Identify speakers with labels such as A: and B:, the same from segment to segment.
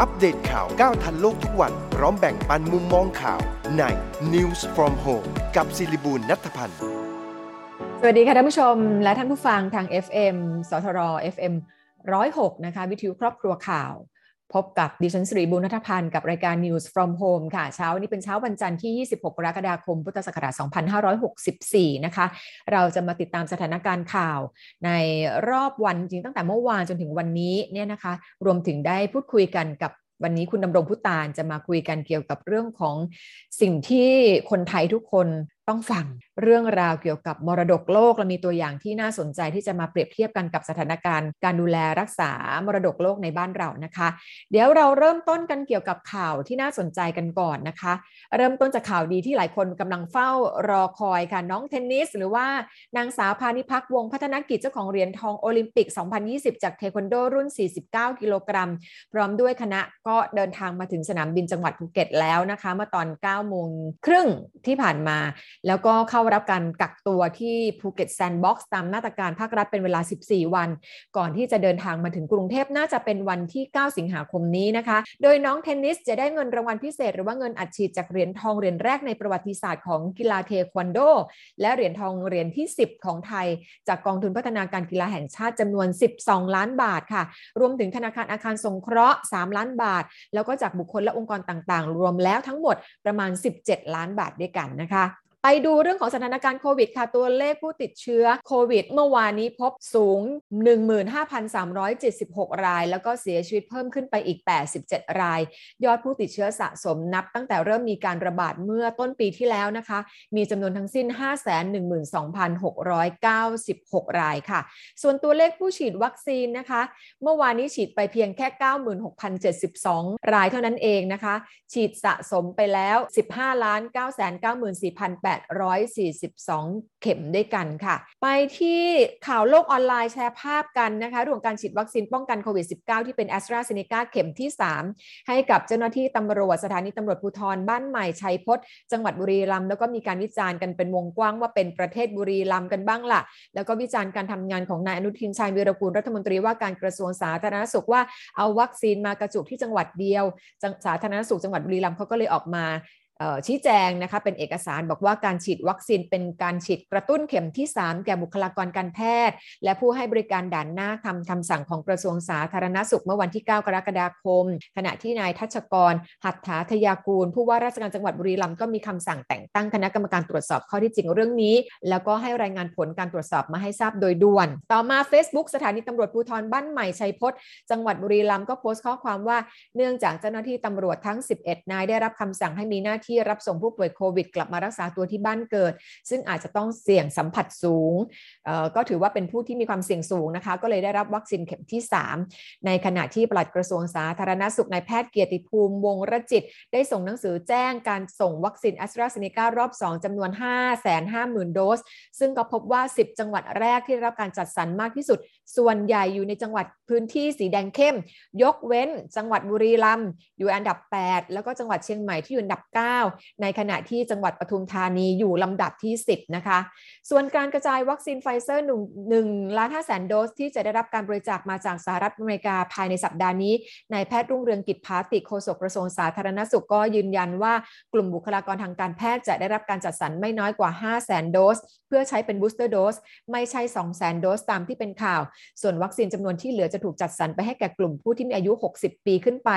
A: อัปเดตข่าวก้าวทันโลกทุกวัน พร้อมแบ่งปันมุมมองข่าวใน News from Home กับศิริบูลนัทพันธ์
B: สวัสดีค่ะท่านผู้ชมและท่านผู้ฟังทาง FM สทร FM 106 นะคะ วิทยุครอบครัวข่าว พบกับดิฉันสิริบุญนัทพันธ์กับรายการ News from Home ค่ะ เช้านี้เป็นเช้าวันจันทร์ที่ 26 กรกฎาคม พุทธศักราช 2564 นะคะ เราจะมาติดตามสถานการณ์ข่าว ในรอบวันจริงตั้งแต่เมื่อวานจนถึงวันนี้เนี่ยนะคะ รวมถึงได้พูดคุยกันกับวันนี้คุณดำรงพุตานจะมาคุยกันเกี่ยวกับเรื่องของสิ่งที่คนไทยทุกคน ต้องฟังเรื่องราวเกี่ยวกับมรดกโลกเรามีตัวอย่างที่น่าสนใจที่จะมาเปรียบเทียบกันกับสถานการณ์ การดูแลรักษามรดกโลกในบ้านเรานะคะ เดี๋ยวเราเริ่มต้นกันเกี่ยวกับข่าวที่น่าสนใจกันก่อนนะคะ เริ่มต้นจากข่าวดีที่หลายคนกำลังเฝ้ารอคอยค่ะน้องเทนนิส หรือว่านางสาวพาณิภัค วงศ์พัฒนกิจเจ้าของเหรียญทองโอลิมปิก 2020 จากเทควันโดรุ่น 49 กิโลกรัม พร้อมด้วยคณะก็เดินทางมาถึงสนามบินจังหวัดภูเก็ตแล้วนะคะเมื่อตอน9โมงครึ่งที่ผ่านมาแล้วก็เข้ารับการกักตัวที่ภูเก็ตแซนด์บ็อกซ์ตามมาตรการภาครัฐเป็นเวลา 14 วัน ก่อนที่จะเดินทางมาถึงกรุงเทพน่าจะเป็นวันที่ 9 สิงหาคมนี้นะคะ โดยน้องเทนนิสจะได้เงินรางวัลพิเศษ หรือว่าเงินอัดฉีดจากเหรียญทองเหรียญแรกในประวัติศาสตร์ของกีฬาเทควันโด และเหรียญทองเหรียญที่ 10 ของไทย จากกองทุนพัฒนาการกีฬาแห่งชาติจำนวน 12 ล้านบาทค่ะ รวมถึงธนาคารอาคารสงเคราะห์ 3 ล้านบาท แล้วก็จากบุคคลและองค์กรต่างๆ รวมแล้วทั้งหมดประมาณ 17 ล้านบาทด้วยกันนะคะ ไปดูเรื่องของสถานการณ์โควิดค่ะ ตัวเลขผู้ติดเชื้อโควิด เมื่อวานนี้พบสูง 15,376 ราย แล้วก็เสียชีวิตเพิ่มขึ้นไปอีก 87 ราย ยอดผู้ติดเชื้อสะสมนับตั้งแต่เริ่มมีการระบาดเมื่อต้นปีที่แล้วนะคะ มีจำนวนทั้งสิ้น 512,696 รายค่ะ ส่วนตัวเลขผู้ฉีดวัคซีนนะคะ เมื่อวานนี้ฉีดไปเพียงแค่ 96,072 รายเท่านั้นเองนะคะ ฉีดสะสมไปแล้ว 15 9 9 4 8 1,842 เข็มด้วยกันค่ะ ไปที่ข่าวโลกออนไลน์แชร์ภาพกันนะคะเรื่องการฉีดวัคซีนป้องกันโควิด -19 ที่เป็นแอสตราเซเนกาเข็มที่ 3 ให้กับเจ้าหน้าที่ตำรวจสถานีตำรวจภูธรบ้านใหม่ชัยพศจังหวัดบุรีรัมย์แล้วก็มีการวิจารณ์กันเป็นวงกว้างว่าเป็นประเทศบุรีรัมย์กันบ้างละ่ะ แล้วก็วิจารณ์การทำงานของนายอนุทินชาญวีรกูลรัฐมนตรีว่าการกระทรวงสาธารณสุขว่าเอาวัคซีนมากระจุกที่จังหวัดเดียวสาธารณสุขจังหวัดบุรีรัมย์เขาก็เลยออกมา ชี้แจงนะคะเป็นเอกสารบอกว่าการฉีดวัคซีนเป็นการฉีดกระตุ้นเข็มที่ 3 แก่บุคลากรการแพทย์ และผู้ให้บริการด่านหน้าทำคำสั่งของกระทรวงสาธารณสุขเมื่อวันที่ 9 กรกฎาคม ขณะที่นายทัชกร หัตถาทยากูล ผู้ว่าราชการจังหวัดบุรีรัมย์ก็มีคำสั่งแต่งตั้งคณะกรรมการตรวจสอบข้อที่จริงเรื่องนี้ แล้วก็ให้รายงานผลการตรวจสอบมาให้ทราบโดยด่วน ต่อมา Facebook สถานีตำรวจภูธรบ้านใหม่ชัยพจน์จังหวัดบุรีรัมย์ก็โพสต์ข้อความว่าเนื่องจากเจ้าหน้าที่ตำรวจทั้ง 11 นายได้รับคำสั่งให้มีหน้าที่รับส่งผู้ป่วยโควิด กลับมารักษาตัวที่บ้านเกิด ซึ่งอาจจะต้องเสี่ยงสัมผัสสูง ก็ถือว่าเป็นผู้ที่มีความเสี่ยงสูงนะคะ ก็เลยได้รับวัคซีนเข็มที่ 3 ในขณะที่ปลัดกระทรวงสาธารณสุขนายแพทย์เกียรติภูมิวงศ์รจิต ได้ส่งหนังสือแจ้งการส่งวัคซีนแอสตราเซเนการอบ 2จำนวน 550,000 โดส ซึ่งก็พบว่า 10 จังหวัดแรกที่ได้รับการจัดสรรมากที่สุดส่วนใหญ่อยู่ในจังหวัดพื้นที่สีแดงเข้ม ยกเว้นจังหวัดบุรีรัมย์อยู่อันดับ 8 แล้วก็จังหวัดเชียงใหม่ที่อยู่อันดับ 9 ในขณะที่จังหวัดปทุมธานีอยู่ลำดับที่ 10 นะคะ ส่วนการกระจายวัคซีนไฟเซอร์1 1ล้าน5แสนโดส ที่จะได้รับการบริจาคมาจากสหรัฐอเมริกาภายในสัปดาห์นี้นายแพทย์รุ่งเรืองกิจผาติโฆษกกระทรวงสาธารณสุขก็ยืนยันว่ากลุ่มบุคลากรทางการแพทย์จะได้รับการจัดสรรไม่น้อยกว่า5แสนโดส เพื่อใช้เป็น booster dose ไม่ใช่2แสนโดส ตามที่เป็นข่าวส่วนวัคซีนจำนวนที่เหลือจะถูกจัดสรรไปให้แก่กลุ่มผู้ที่มีอายุ 60 ปีขึ้นไป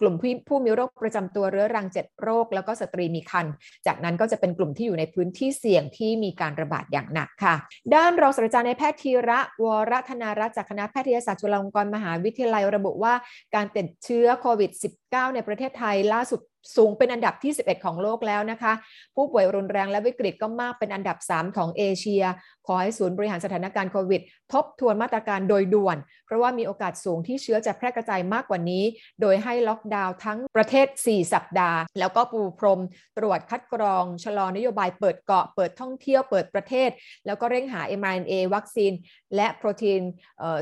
B: กลุ่มผู้มีโรคประจำตัวเรื้อรัง 7 โรค แล้วก็สตรีมีครรภ์จากนั้นก็จะเป็นกลุ่มที่อยู่ในพื้นที่เสี่ยงที่มีการระบาดอย่างหนักค่ะ ด้านรองศาสตราจารย์นายแพทย์ธีระวรธนารัตน์จากคณะแพทยศาสตร์จุฬาลงกรณ์มหาวิทยาลัยระบุว่าการติดเชื้อโควิด -19 ในประเทศไทยล่าสุดสูงเป็นอันดับที่ 11 ของโลกแล้วนะคะ ผู้ป่วยรุนแรงและวิกฤตก็มากเป็นอันดับ 3 ของเอเชีย ขอให้ศูนย์บริหารสถานการณ์โควิด ทบทวนมาตรการโดยด่วน เพราะว่ามีโอกาสสูงที่เชื้อจะแพร่กระจายมากกว่านี้ โดยให้ล็อกดาวน์ทั้งประเทศ 4 สัปดาห์ แล้วก็ปูพรม ตรวจคัดกรอง ชะลอนโยบายเปิดเกาะเปิดท่องเที่ยวเปิดประเทศ แล้วก็เร่งหา mRNA วัคซีน และโปรตีน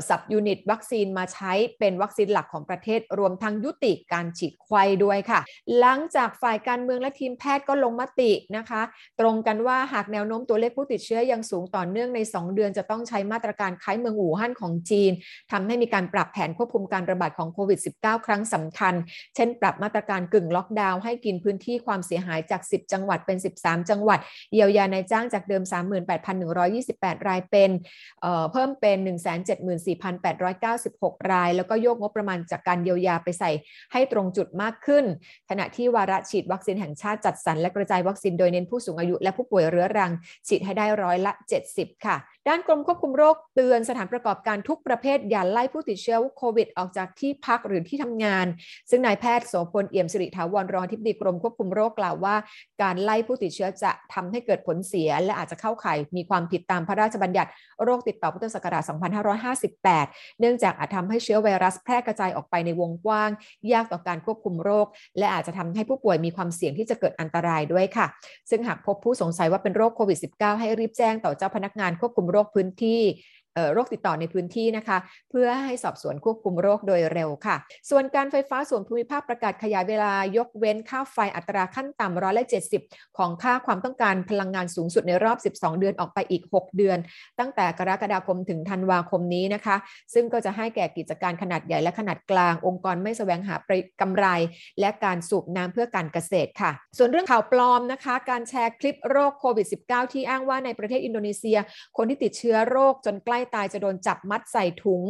B: สับยูนิตวัคซีนมาใช้เป็นวัคซีนหลักของประเทศ รวมทั้งยุติการฉีดควายด้วยค่ะ หลังจากฝ่ายการเมืองและทีมแพทย์ก็ลงมตินะคะ ตรงกันว่าหากแนวโน้มตัวเลขผู้ติดเชื้อยังสูงต่อเนื่องใน 2 เดือนจะต้องใช้มาตรการคล้ายเมืองอู่ฮั่นของจีนทำให้มีการปรับแผนควบคุมการระบาดของโควิด -19 ครั้งสำคัญ เช่น ปรับมาตรการกึ่งล็อกดาวน์ให้กินพื้นที่ความเสียหายจาก 10 จังหวัดเป็น 13 จังหวัด เยียวยานายจ้างจากเดิม 38,128 รายเป็นเเพิ่มเป็น 174,896 ราย แล้วก็โยกงบประมาณจากการเยียวยาไปใส่ให้ตรงจุดมากขึ้น ขณะที่วาระฉีดวัคซีนแห่งชาติจัดสรรและกระจายวัคซีนโดยเน้นผู้สูงอายุและผู้ป่วยเรื้อรัง ฉีดให้ได้ร้อยละ 70 ค่ะด้านกรมควบคุมโรคเตือนสถานประกอบการทุกประเภทอย่าไล่ผู้ติดเชื้อโควิดออกจากที่พักหรือที่ทำงาน ซึ่งนายแพทย์โสพลเอี่ยมสิริถาวรรองทิบดีกรมควบคุมโรคกล่าวว่า การไล่ผู้ติดเชื้อจะทำให้เกิดผลเสีย และอาจจะเข้าข่ายมีความผิดตามพระราชบัญญัติโรคติดต่อพุทธศักราช 2558 เนื่องจากอาจทำให้เชื้อไวรัสแพร่กระจายออกไปในวงกว้าง ยากต่อการควบคุมโรค และอาจจะทำให้ผู้ป่วยมีความเสี่ยงที่จะเกิดอันตรายด้วยค่ะ ซึ่งหากพบผู้สงสัยว่าเป็นโรคโควิด -19 ให้รีบแจ้งต่อเจ้าพนักงานควบคุมโรคพื้นที่ โรคติดต่อในพื้นที่นะคะ เพื่อให้สอบสวนควบคุมโรคโดยเร็วค่ะ ส่วนการไฟฟ้าส่วนภูมิภาคประกาศขยายเวลายกเว้นค่าไฟอัตราขั้นต่ำร้อยละเจ็ดสิบของค่าความต้องการพลังงานสูงสุดในรอบ 12 เดือนออกไปอีก 6 เดือน ตั้งแต่กรกฎาคมถึงธันวาคมนี้นะคะ ซึ่งก็จะให้แก่กิจการขนาดใหญ่และขนาดกลาง องค์กรไม่แสวงหากำไร และการสูบน้ำเพื่อการเกษตรค่ะ ส่วนเรื่องข่าวปลอมนะคะ การแชร์คลิปโรคโควิด -19 ที่อ้างว่าในประเทศอินโดนีเซีย คนที่ติดเชื้อโรคจนใกล้ตายจะโดนจับมัดใส่ถุง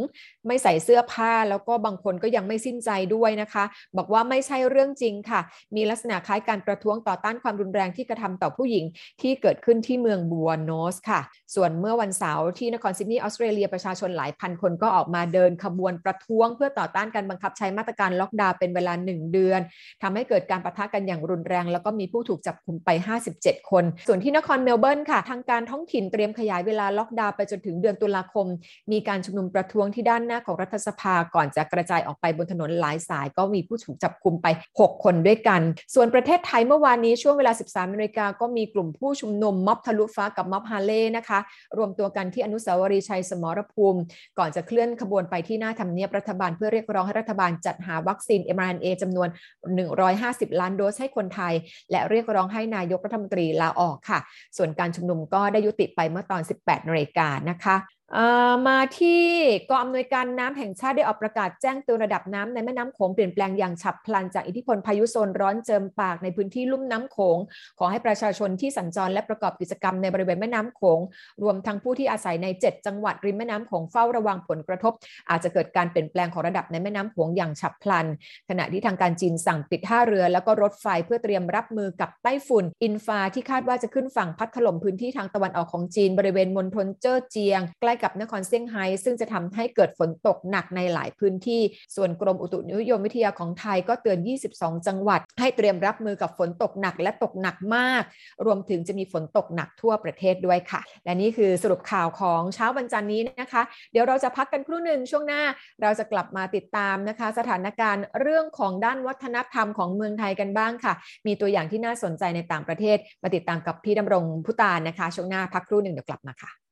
B: ไม่ใส่เสื้อผ้า แล้วก็บางคนก็ยังไม่สิ้นใจด้วยนะคะ บอกว่าไม่ใช่เรื่องจริงค่ะ มีลักษณะคล้ายการประท้วงต่อต้านความรุนแรงที่กระทำต่อผู้หญิงที่เกิดขึ้นที่เมืองบัวโนสค่ะ ส่วนเมื่อวันเสาร์ที่นครซิดนีย์ออสเตรเลียประชาชนหลายพันคนก็ออกมาเดินขบวนประท้วง เพื่อต่อต้านการบังคับใช้มาตรการล็อกดาวน์เป็นเวลา 1 เดือนทำให้เกิดการปะทะกันอย่างรุนแรง แล้วก็มีผู้ถูกจับคุมไป 57 คน ส่วนที่นครเมลเบิร์นค่ะ ทางการท้องถิ่นเตรียมขยายเวลาล็อกดาวน์ไปจนถึงเดือนตุลาคม มีการชุมนุมประท้วงที่ด้านหน้าของรัฐสภาก่อนจะกระจายออกไปบนถนนหลายสาย ก็มีผู้ถูกจับกุมไป 6 คนด้วยกัน ส่วนประเทศไทยเมื่อวานนี้ช่วงเวลา 13นาฬิกาก็มีกลุ่มผู้ชุมนุมม็อบทะลุฟ้ากับม็อบฮาเล่นะคะ รวมตัวกันที่อนุสาวรีย์ชัยสมรภูมิ ก่อนจะเคลื่อนขบวนไปที่หน้าทำเนียบรัฐบาลเพื่อเรียกร้องให้รัฐบาลจัดหาวัคซีน mRNA จำนวน 150 ล้านโดสให้คนไทย และเรียกร้องให้นายกรัฐมนตรีลาออกค่ะ ส่วนการชุมนุมก็ได้ยุติไปเมื่อตอน 18นาฬิกานะคะ มาที่กองอำนวยการน้ำแห่งชาติได้ออกประกาศแจ้งเตือนระดับน้ำในแม่น้ำโขงเปลี่ยนแปลงอย่างฉับพลันจากอิทธิพลพายุโซนร้อนเจิมปากในพื้นที่ลุ่มน้ำโขง ขอให้ประชาชนที่สัญจรและประกอบกิจกรรมในบริเวณแม่น้ำโขง รวมทั้งผู้ที่อาศัยใน 7 จังหวัดริมแม่น้ำโขงเฝ้าระวังผลกระทบ อาจจะเกิดการเปลี่ยนแปลงของระดับในแม่น้ำโขงอย่างฉับพลัน ขณะที่ทางการจีนสั่งปิดท่าเรือ แล้วก็รถไฟเพื่อเตรียมรับมือกับไต้ฝุ่น อินฟาที่คาดว่าจะขึ้นฝั่งพัดถล่มพื้นที่ทางตะวันออกของจีนบริเวณมณฑลเจ้อเจียงใกล้กับนครเซี่ยงไฮ้ซึ่งจะทำให้เกิดฝนตกหนักในหลายพื้นที่ ส่วนกรมอุตุนิยมวิทยาของไทยก็เตือน 22 จังหวัด ให้เตรียมรับมือกับฝนตกหนักและตกหนักมาก รวมถึงจะมีฝนตกหนักทั่วประเทศด้วยค่ะ และนี่คือสรุปข่าวของเช้าวันจันนี้นะคะ เดี๋ยวเราจะพักกันครู่หนึ่งช่วงหน้าเราจะกลับมาติดตามนะคะ สถานการณ์เรื่องของด้านวัฒนธรรมของเมืองไทยกันบ้างค่ะ มีตัวอย่างที่น่าสนใจในต่างประเทศ มาติดตามกับพี่ดำรงพุตานนะคะ ช่วงหน้าพักครู่หนึ่งเดี๋ยวกลับมาค่ะ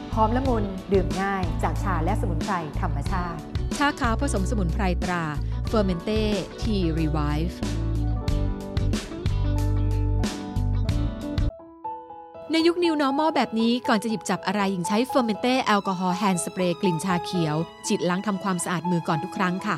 B: หอมละมุนดื่มง่ายจากชาและสมุนไพรธรรมชาติ
C: ชาขาวผสมสมุนไพรตรา Fermente Tea Revive ในยุค New Normal แบบนี้ก่อนจะหยิบจับอะไรหญิงใช้ Fermente แอลกอฮอล์ hand spray กลิ่นชาเขียวฉีดล้างทำความสะอาดมือก่อนทุกครั้งค่ะ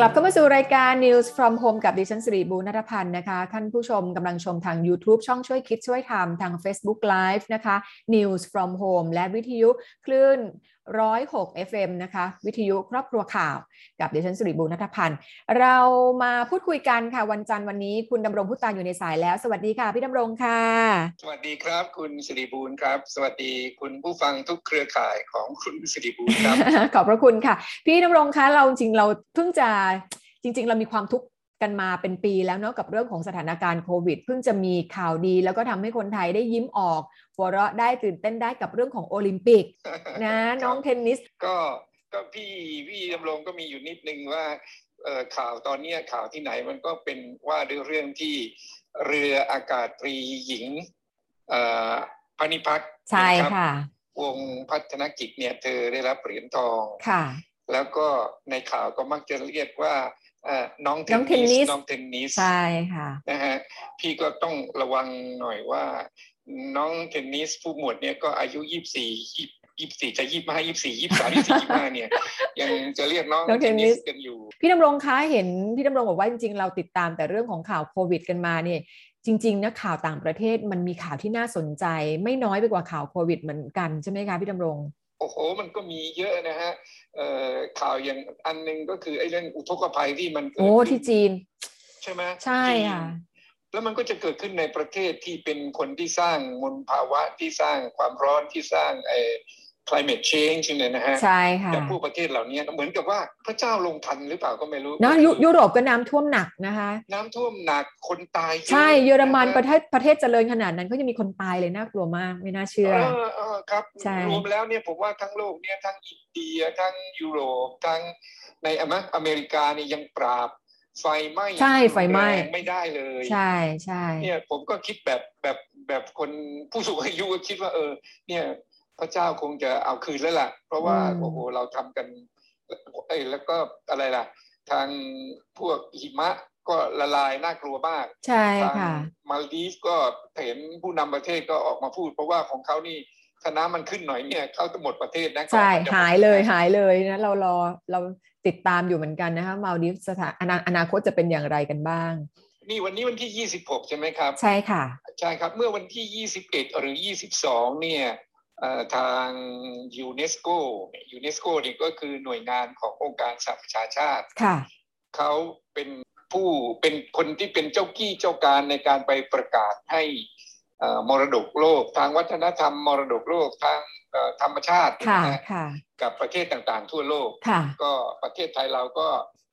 B: กลับเข้ามาสู่รายการ News from Home กับดิฉันสิริบูรณนัทพันธ์นะคะ ท่านผู้ชมกำลังชมทาง YouTube ช่องช่วยคิดช่วยทำทาง Facebook Live นะคะ News from Home และวิทยุคลื่น 106 FM นะคะ วิทยุครอบครัวข่าว กับดิฉันสิริบูรณนัทพันธ์ เรามาพูดคุยกันค่ะ วันจันทร์วันนี้คุณดำรงพุตานอยู่ในสายแล้ว สวัสดีค่ะ พี่ดำรงค่ะ
D: สวัสดีครับ คุณสิริบูลครับ สวัสดีคุณผู้ฟังทุกเครือข่ายของคุณสิริบูลครับ
B: ขอบพระคุณค่ะ พี่ดำรงคะเราจริงเราเพิ่งจะจริง ๆ เรามีความทุกข์ กันมาเป็นปีแล้วเนาะกับเรื่องของสถานการณ์โควิด เพิ่งจะมีข่าวดี แล้วก็ทำให้คนไทยได้ยิ้มออก หัวเราะได้ตื่นเต้นได้กับเรื่องของโอลิมปิก นะน้องเทนนิส
D: ก็ก็พี่พี่ดำรงก็มีอยู่นิดนึงว่าเอ่อข่าวตอนเนี้ยข่าวที่ไหนมันก็เป็นว่าด้วยเรื่องที่เรืออากาศตรีหญิงเอ่อพานิพักษ์
B: ใช่
D: นะครับ
B: ค่ะ
D: วงพัฒนกิจเนี่ยเธอได้รับเหรียญทอง
B: ค่ะ
D: แล้วก็ในข่าวก็มักจะเรียกว่าเอ่อ น้องเท
B: น้องเทนนิส
D: น้องเทนนิส
B: ใช่ค่ะ
D: นะฮะพี่ก็ต้องระวังหน่อยว่า น้องเทนนิสผู้หมวดเนี่ยก็อายุยี่สี่ยี่สี่จะยี่ห้ายี่สี่ยี่สามยี่สี่ยี่ห้าเนี่ย ยังจะเรียกน้อง
B: น้อง
D: เท
B: เท
D: น
B: นนิ
D: นิ
B: ส
D: สกันอยู่
B: พี่ดำรงคะเห็นพี่ดำรงบอกว่าจริงๆ เราติดตามแต่เรื่องของข่าวโควิดกันมาเนี่ยจริงๆนะข่าวต่างประเทศมันมีข่าวที่น่าสนใจ ไม่น้อยไปกว่าข่าวโควิดเหมือนกันใช่ไหมคะพี่ดำรง
D: โอ้โหมันก็มีเยอะนะฮะเอ่อข่าวอย่างอันหนึงก็คือไอ้เรื่องอุทกภัยที่มันเกิด
B: โอ้
D: ขึ้น
B: ที่จีน
D: ใช่ไหม
B: ใช่
D: จีน
B: ค่ะ
D: แล้วมันก็จะเกิดขึ้นในประเทศที่เป็นคนที่สร้างมลภาวะที่สร้างความร้อนที่สร้างไอ้ climate change เนี่ยนะฮะ
B: ใช่ค่ะ
D: แต่ผู้ประเทศเหล่านี้เหมือนกับว่าพระเจ้าลงทันหรือเปล่าก็ไม่รู้
B: เนอะ
D: ก็คือ
B: ยุยุโรปก็น้ำท่วมหนักนะคะ
D: น้ำท่วมหนักคนตายะ
B: ใช่เยอรมัน
D: ฮ
B: ประเทศประเทศเจริญขนาดนั้นก็ยังมีคนตายเลยน่ากลัวมากไม่น่าเชื่อ
D: เออเออครับ
B: ใช่
D: รวมแล้วเนี่ยผมว่าทั้งโลกเนี่ยทั้งอินเดียทั้งยุโรปทั้งในอเมริอเมริกาเนี่ยยังปราบไฟไหม้
B: ใช่ไฟไหม้
D: แรงไม่ได้เลย
B: ใช่ใช่
D: เนี่ยผมก็คิดแบบแบบแบบคนผู้สูงอายุก็คิดว่าเออ เนี่ย พระเจ้าคงจะเอาคืนแล้วล่ะ เพราะว่าโอ้โหเราทำกันเอ้ยแล้วก็อะไรล่ะ ทางพวกหิมะก็ละลายน่ากลัวมาก
B: ใช่
D: ทาง
B: ค่ะ
D: มาลดีฟก็เห็นผู้นำประเทศก็ออกมาพูด เพราะว่าของเขานี่ถ้าน้ำมันขึ้นหน่อยเนี่ยเขาจะหมดประเทศนะ
B: ใช่
D: ก่อนมันจะ
B: หายเลยหายเลยนะเรารอเราติดตามอยู่เหมือนกันนะคะมาลดิฟสถานอนาอนาคตจะเป็นอย่างไรกันบ้าง
D: นี่วันนี้วันที่ 26 ใช่ไหมครับ
B: ใช่ค่ะ
D: ใช่ครับ เมื่อวันที่ 21 หรือ 22 เนี่ยเอ่อ ทางยูเนสโกยูเนสโกนี่ก็คือหน่วยงานขององค์การสหประชาชาติ
B: ค่ะ
D: เขาเป็นผู้เป็นคนที่เป็นเจ้ากี้เจ้าการในการไปประกาศให้เอ่อมรดกโลก ทางวัฒนธรรมมรดกโลกทางเอ่อธรรมชาติ
B: ค่ะ
D: นะฮะ
B: ค่ะ
D: กับประเทศต่างๆ ทั่วโลก
B: ค่ะ
D: ก็ประเทศไทยเราก็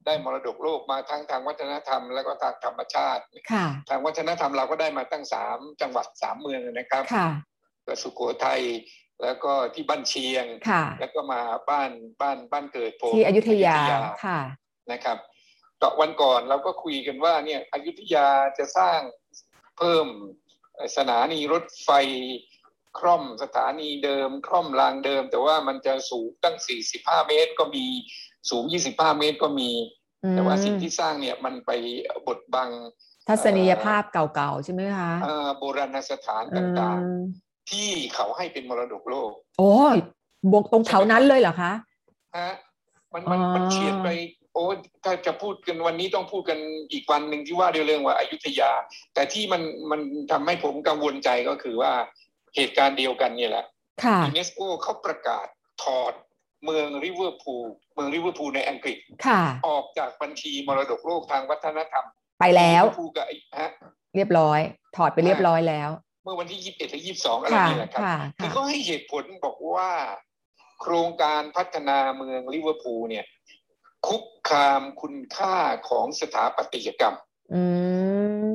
D: ได้มรดกโลกมาทั้งทางวัฒนธรรม แล้วก็ทางธรรมชาติ
B: ค่ะ
D: ทางวัฒนธรรมเราก็ได้มาตั้งสามจังหวัดสามเมืองนะครับ
B: ค่ะ
D: ก็ สุโขทัยแล้วก็ที่บ้านเชียง
B: ค่ะ
D: แล้วก็มาบ้านบ้านบ้านเกิดผม
B: ที่อยุธยาค่ะ
D: นะครับต่อวันก่อนเราก็คุยกันว่าเนี่ยอยุธยาจะสร้างเพิ่มเอ่อสถานีรถไฟคร่อมสถานีเดิมคร่อมรางเดิม แต่ว่ามันจะสูงตั้ง 45 เมตรก็มีสูง 25 เมตรก็มี แต่ว่าสิ่งที่สร้างเนี่ยมันไปบดบัง
B: ทัศนียภาพเก่าๆ ใช่ไหมคะ
D: เอ่อโบราณสถาน
B: อื
D: ต่าง
B: ม
D: ๆ ที่เขาให้เป็นมรดกโลก
B: โอ้ยบวกตรงแถวนั้นเลยเหรอคะ
D: ฮะมันมัน
B: อ๋อ
D: มันเฉียดไป โอ้ถ้าจะพูดกันวันนี้ต้องพูดกันอีกวันหนึ่งที่ว่าด้วยเรื่องว่าอายุทยา แต่ที่มันมันทำให้ผมกังวลใจก็คือว่าเหตุการณ์เดียวกันเนี่ยแหละ
B: ค่ะ
D: ยูเนสโกเขาประกาศถอดเมืองริเวอร์พูลเมืองลิเวอร์พูลในอังกฤษ
B: ค่ะ
D: ออกจากบัญชีมรดกโลกทางวัฒนธรรม
B: ไปแล้ว
D: ลิเวอร์พูลกับไอ้ฮะ
B: เรียบร้อย ถอดไปเรียบร้อยแล้ว
D: เมื่อวันที่21และ22อะไร
B: ค่ะ
D: นี่แหละครับ
B: ค่ะ
D: คือ
B: ค่ะ
D: เขาให้เหตุผลบอกว่า โครงการพัฒนาเมืองลิเวอร์พูลเนี่ย คุกคามคุณค่าของสถาปัตยกรรม
B: อืม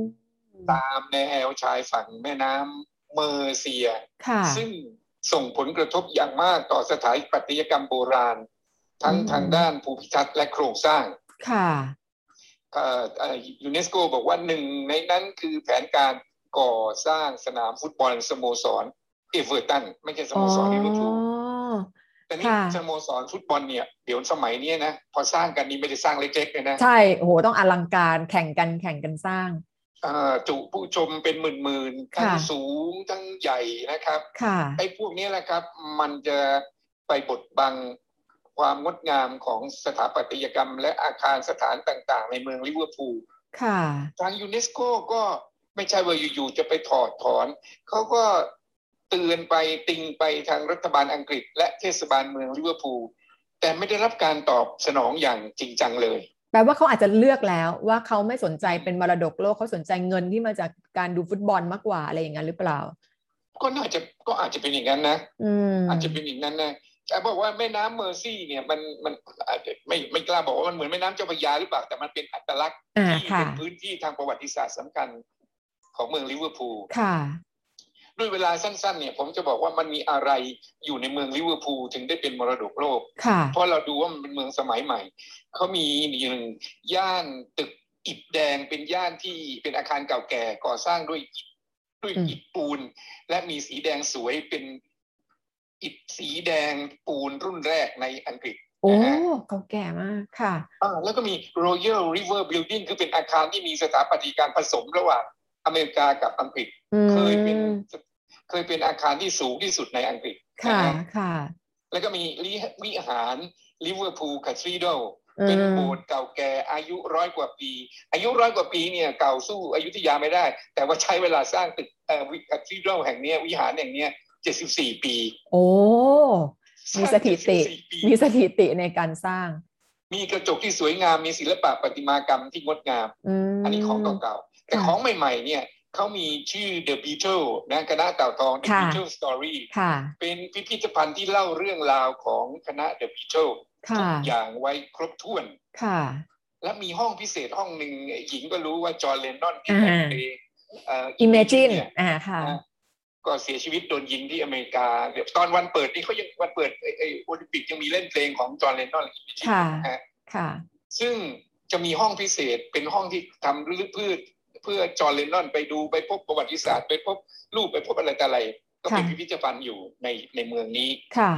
D: ตามแนวชายฝั่งแม่น้ำเมอร์ซีย์
B: ค่ะ
D: ซึ่งส่งผลกระทบอย่างมากต่อสถาปัตยกรรมโบราณ ทั้ง
B: อืม
D: ทางด้านภูมิทัศน์และโครงสร้าง
B: ค่ะ
D: เอ่อเอ่อยูเนสโกบอกว่าหนึ่งในนั้นคือแผนการ ก่อสร้างสนามฟุตบอลสโมสรเอเวอร์ตันไม่ใช่ส
B: อ๋
D: โม
B: อ
D: สรลิเวอร์พูลแต่นี่
B: ค่ะ
D: สโมสรฟุตบอลเนี่ยเดี๋ยวสมัยเนี้ยนะพอสร้างกันนี่ไม่ได้สร้างเล็กๆเลยนะ
B: ใช่โอ้โหต้องอลังการแข่งกันแข่งกันสร้าง
D: เอ่อจุผู้ชมเป็นหมื่นๆทั้ง
B: ค่ะ
D: สูงทั้งใหญ่นะครับ
B: ค่ะ
D: ไอ้พวกนี้แหละครับ มันจะไปบดบังความงดงามของสถาปัตยกรรม และอาคารสถานที่ต่างๆ ในเมืองลิเวอร์พูล
B: ค่ะ
D: ทางยูเนสโกก็ ไม่ใช่ว่าอยู่ๆจะไปถอดถอนเขาก็เตือนไปติงไปทางรัฐบาลอังกฤษ และเทศบาลเมืองลิเวอร์พูลแต่ไม่ได้รับการตอบสนองอย่างจริงจังเลย
B: แปลว่าเขาอาจจะเลือกแล้วว่าเขาไม่สนใจเป็นมรดกโลกเขาสนใจเงินที่มาจากการดูฟุตบอลมากกว่าอะไรอย่างนั้นหรือเปล่า
D: ก็น่าจะก็อาจจะเป็นอย่างนั้นนะ
B: อืม
D: อาจจะเป็นอย่างนั้นนะแต่บอกว่าแม่น้ำเมอร์ซี่เนี่ยมันมันอาจจะไม่ไม่กล้าบอกว่ามันเหมือนแม่น้ำเจ้าพระยาหรือเปล่าแต่มันเป็นอัตลักษณ์
B: อ่า
D: ที่
B: ค่ะ
D: เป็นพื้นที่ทางประวัติศาสตร์สำคัญ ของเมืองลิเวอร์พูล
B: ค่ะ
D: ด้วยเวลาสั้นๆเนี่ยผมจะบอกว่ามันมีอะไรอยู่ในเมืองลิเวอร์พูลถึงได้เป็นมรดกโลก
B: ค่ะ
D: เพราะเราดูว่ามันเป็นเมืองสมัยใหม่ เขามีหนึ่งย่านตึกอิฐแดงเป็นย่านที่เป็นอาคารเก่าแก่ก่อสร้างด้วยอิฐด้วย
B: อืม
D: อิฐปูน และมีสีแดงสวยเป็นอิฐสีแดงปูนรุ่นแรกในอังกฤษ
B: โอ้
D: นะฮะ
B: เก่าแก่มากค่ะ
D: อ่าแล้วก็มี Royal River Building คือเป็นอาคารที่มีสถาปัตยการผสมระหว่าง อเมริกากับอังกฤษ
B: อื
D: เคยเป็น
B: ม
D: เคยเป็นอาคารที่สูงที่สุดในอังกฤษ
B: ค่ะ
D: นะฮะ
B: ค่ะ
D: แล้วก็มีลิวิหารลิเวอร์พูลคาทรีด l
B: อื
D: เป็น
B: ม
D: โบสถ์เก่าแก่อายุร้อยกว่าปี อายุร้อยกว่าปีเนี่ยเก่าสู้อยุธยาไม่ได้ แต่ว่าใช้เวลาสร้างตึกเอ่อวิคาทรีด l แห่งเนี้ยวิหารแห่งเนี้ยเจ็ดสิบสี่ปี
B: โอ้มีสถิติ
D: ร้าง74ปี
B: มีสถิติในการสร้าง
D: มีกระจกที่สวยงามมีศิลปะประติมากรรมที่งดงาม
B: อืม
D: อันนี้ของเก่าๆแต่
B: ค่ะ
D: ของใหม่ ๆ เนี่ยเขามีชื่อ The Beatles นะคณะเต่าทอง The
B: ค่ะ
D: Beatles Story
B: ค่ะ
D: เป็นพิพิธภัณฑ์ที่เล่าเรื่องราวของคณะ The Beatles ทุ
B: ค่ะ
D: กอย่างไว้ครบถ้วน
B: ค่ะ
D: และมีห้องพิเศษห้องหนึ่งหญิงก็รู้ว่าจอร์แดนนอนที่แต่งเพลงเอ่อ
B: Imagine
D: เนี่ย
B: อ่าค่ะ
D: นะก็เสียชีวิตโดนยิงที่อเมริกาเดี๋ยวตอนวันเปิดนี่เขายังวันเปิดไอ้ไอ้โอลิมปิกยังมีเล่นเพลงของจอร์แดนนอน
B: ค่ะ
D: นะฮะ
B: ค่ะ
D: ซึ่งจะมีห้องพิเศษเป็นห้องที่ทำเพื่อ เพื่อจอร์เลนนอนไปดูไปพบประวัติศาสตร์ ไปพบรูปไปพบอะไรต่ออะไร ก็เป็น
B: ค่ะ
D: พิพิธภัณฑ์อยู่ในในเมืองนี้
B: ค่ะ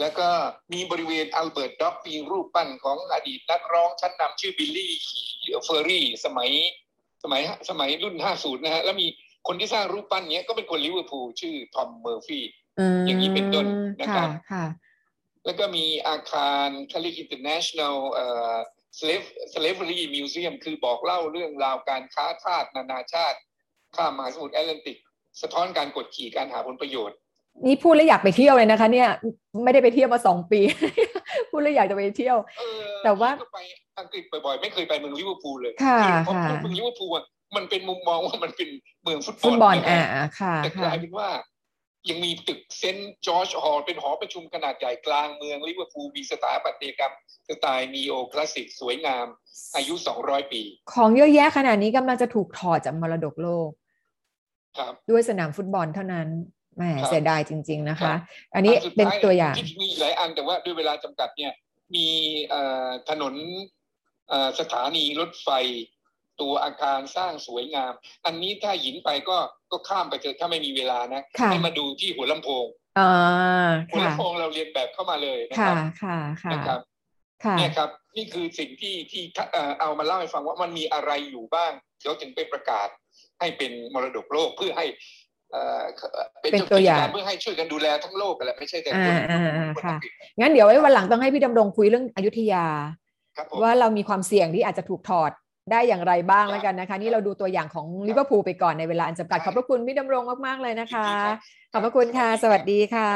D: แล้วก็มีบริเวณอัลเบิร์ตด็อกมีรูปปั้นของอดีตนักร้องชั้นนำชื่อบิลลี่เฟอร์รี่ สมัยสมัยสมัยรุ่น 50 นะฮะ แล้วมีคนที่สร้างรูปปั้นเนี้ยก็เป็นคนลิเวอร์พูลชื่อทอมเมอร์ฟี่อย่างนี้เป็นต้นนะครับ
B: ค่ะค่ะ
D: แล้วก็มีอาคารคาลิ international เอ่ อ slave slavery museum คือบอกเล่าเรื่องราวการค้าทาสนานาชาติ ข้ามมหาสมุทรแอตแลนติก สะท้อนการกดขี่การหาผลประโยชน์
B: นี่พูดแล้วอยากไปเที่ยวเลยนะคะ เนี่ยไม่ได้ไปเที่ยวมาสองปี พูดแล้วอยากจะไปเที่ยว
D: เออ
B: แต่ว่า
D: พี่ก็ไปอังกฤษบ่อยๆ ไม่เคยไปเมืองลิเวอร์พูลเลย
B: ค่ะ
D: อพอ
B: ค่ะ
D: พูดเมืองลิเวอร์พูลอะมันเป็นมุมมองว่ามันเป็นเมืองฟุตบอลฟุ
B: ตบอล
D: ใช่ไหม
B: อ่าอ่าค่ะ
D: แต่กลายเป็นว่า ยังมีตึกเซนต์จอร์จฮอลล์เป็นหอประชุมขนาดใหญ่กลางเมืองลิเวอร์พูลมีสถาปัตยกรรมสไตล์นีโอคลาสสิกสวยงาม อายุ 200 ปี
B: ของเยอะแยะขนาดนี้กำลังจะถูกถอดจากมรดกโลก
D: ครับ
B: ด้วยสนามฟุตบอลเท่านั้นแหม
D: ครับ
B: เสียดายจริง ๆนะ
D: ครั
B: คะ
D: บ
B: อันนี้
D: สุด
B: เป็น
D: ท้าย
B: ตัวอย่าง
D: ที่มีหลายอันแต่ว่าด้วยเวลาจำกัดเนี่ย มีเอ่อถนนเอ่อสถานีรถไฟ ตัวอาคารสร้างสวยงาม อันนี้ถ้าหญิงไปก็ ก็ข้ามไปเถอะถ้าไม่มีเวลานะ
B: ค่ะ
D: ให้มาดูที่หัวลำโพง
B: อ่า
D: หัว
B: ค่ะ
D: ลำโพงเราเรียนแบบเข้ามาเลยนะค
B: ค่ะ
D: รับ
B: ค่ะค่ะ
D: นะครับ
B: ค่ะ
D: เนี่ยครับ นี่คือสิ่งที่ที่เอ่อเอามาเล่าให้ฟังว่ามันมีอะไรอยู่บ้างเขาจึงไปประกาศให้เป็นมรดกโลกเพื่อให้เอ่อเป็น
B: เป็น
D: เจ้า
B: ตัว
D: กิ
B: อ
D: จ
B: ย่าง
D: การเพื่อให้ช่วยกันดูแลทั้งโลกกันแหละไม่ใช่แต่คน
B: อ่าอ่าอ่า
D: คน
B: ค่ะ
D: อังกฤษ
B: งั้นเดี๋ยวไว้วันหลังต้องให้พี่ดำรงคุยเรื่องอยุธยา
D: ครับผม
B: ว่าเรามีความเสี่ยงที่อาจจะถูกถอด ได้อย่างไรบ้าง
D: ครับ
B: แล้วกันนะคะ นี่เราดูตัวอย่างของลิเวอร์พูลไปก่อนในเวลาอันจำกัด
D: ใช่
B: ขอบพระคุณพี่ดำรงมากๆเลยนะคะ
D: ยินดีครับ
B: ขอบพระคุณค่ะ
D: ครับ
B: สวัสดีค่ะ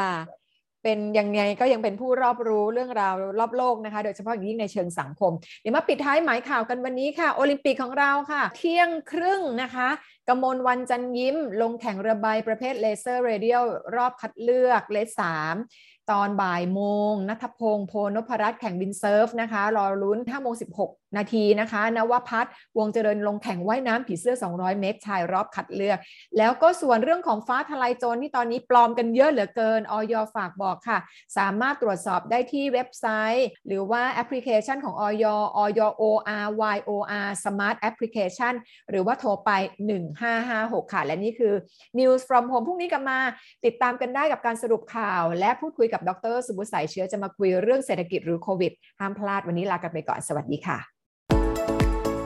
B: เป็นยังไงก็ยังเป็นผู้รอบรู้เรื่องราวรอบโลกนะคะ โดยเฉพาะอย่างยิ่งในเชิงสังคม เดี๋ยวมาปิดท้ายหมายข่าวกันวันนี้ค่ะ โอลิมปิกของเราค่ะ เที่ยงครึ่งนะคะกมลวรรณ จันทร์ยิ้ม ลงแข่งเรือใบประเภท Laser Radial รอบคัดเลือก race สามตอนบ่ายโมงณัฐพงศ์โพธิ์นพรัตน์แข่งวินด์เซิร์ฟนะคะ รอลุ้น5โมง16 นาทีนะคะนวพรรษ วงศ์เจริญลงแข่งว่ายน้ำผีเสื้อ 200 เมตรชายรอบคัดเลือก แล้วก็ส่วนเรื่องของฟ้าทลายโจรที่ตอนนี้ปลอมกันเยอะเหลือเกินออยฝากบอกค่ะ สามารถตรวจสอบได้ที่เว็บไซต์ หรือว่าแอปพลิเคชันของออยออย OR YOR Smart Application หรือว่าโทรไป 1556 ค่ะ และนี่คือ News from Home พรุ่งนี้กลับมา ติดตามกันได้กับการสรุปข่าว และพูดคุยกับดรสุบุสัยเชื้อจะมาคุยเรื่องเศรษฐกิจหรือโควิดห้ามพลาดวันนี้ลากันไปก่อนสวัสดีค่ะ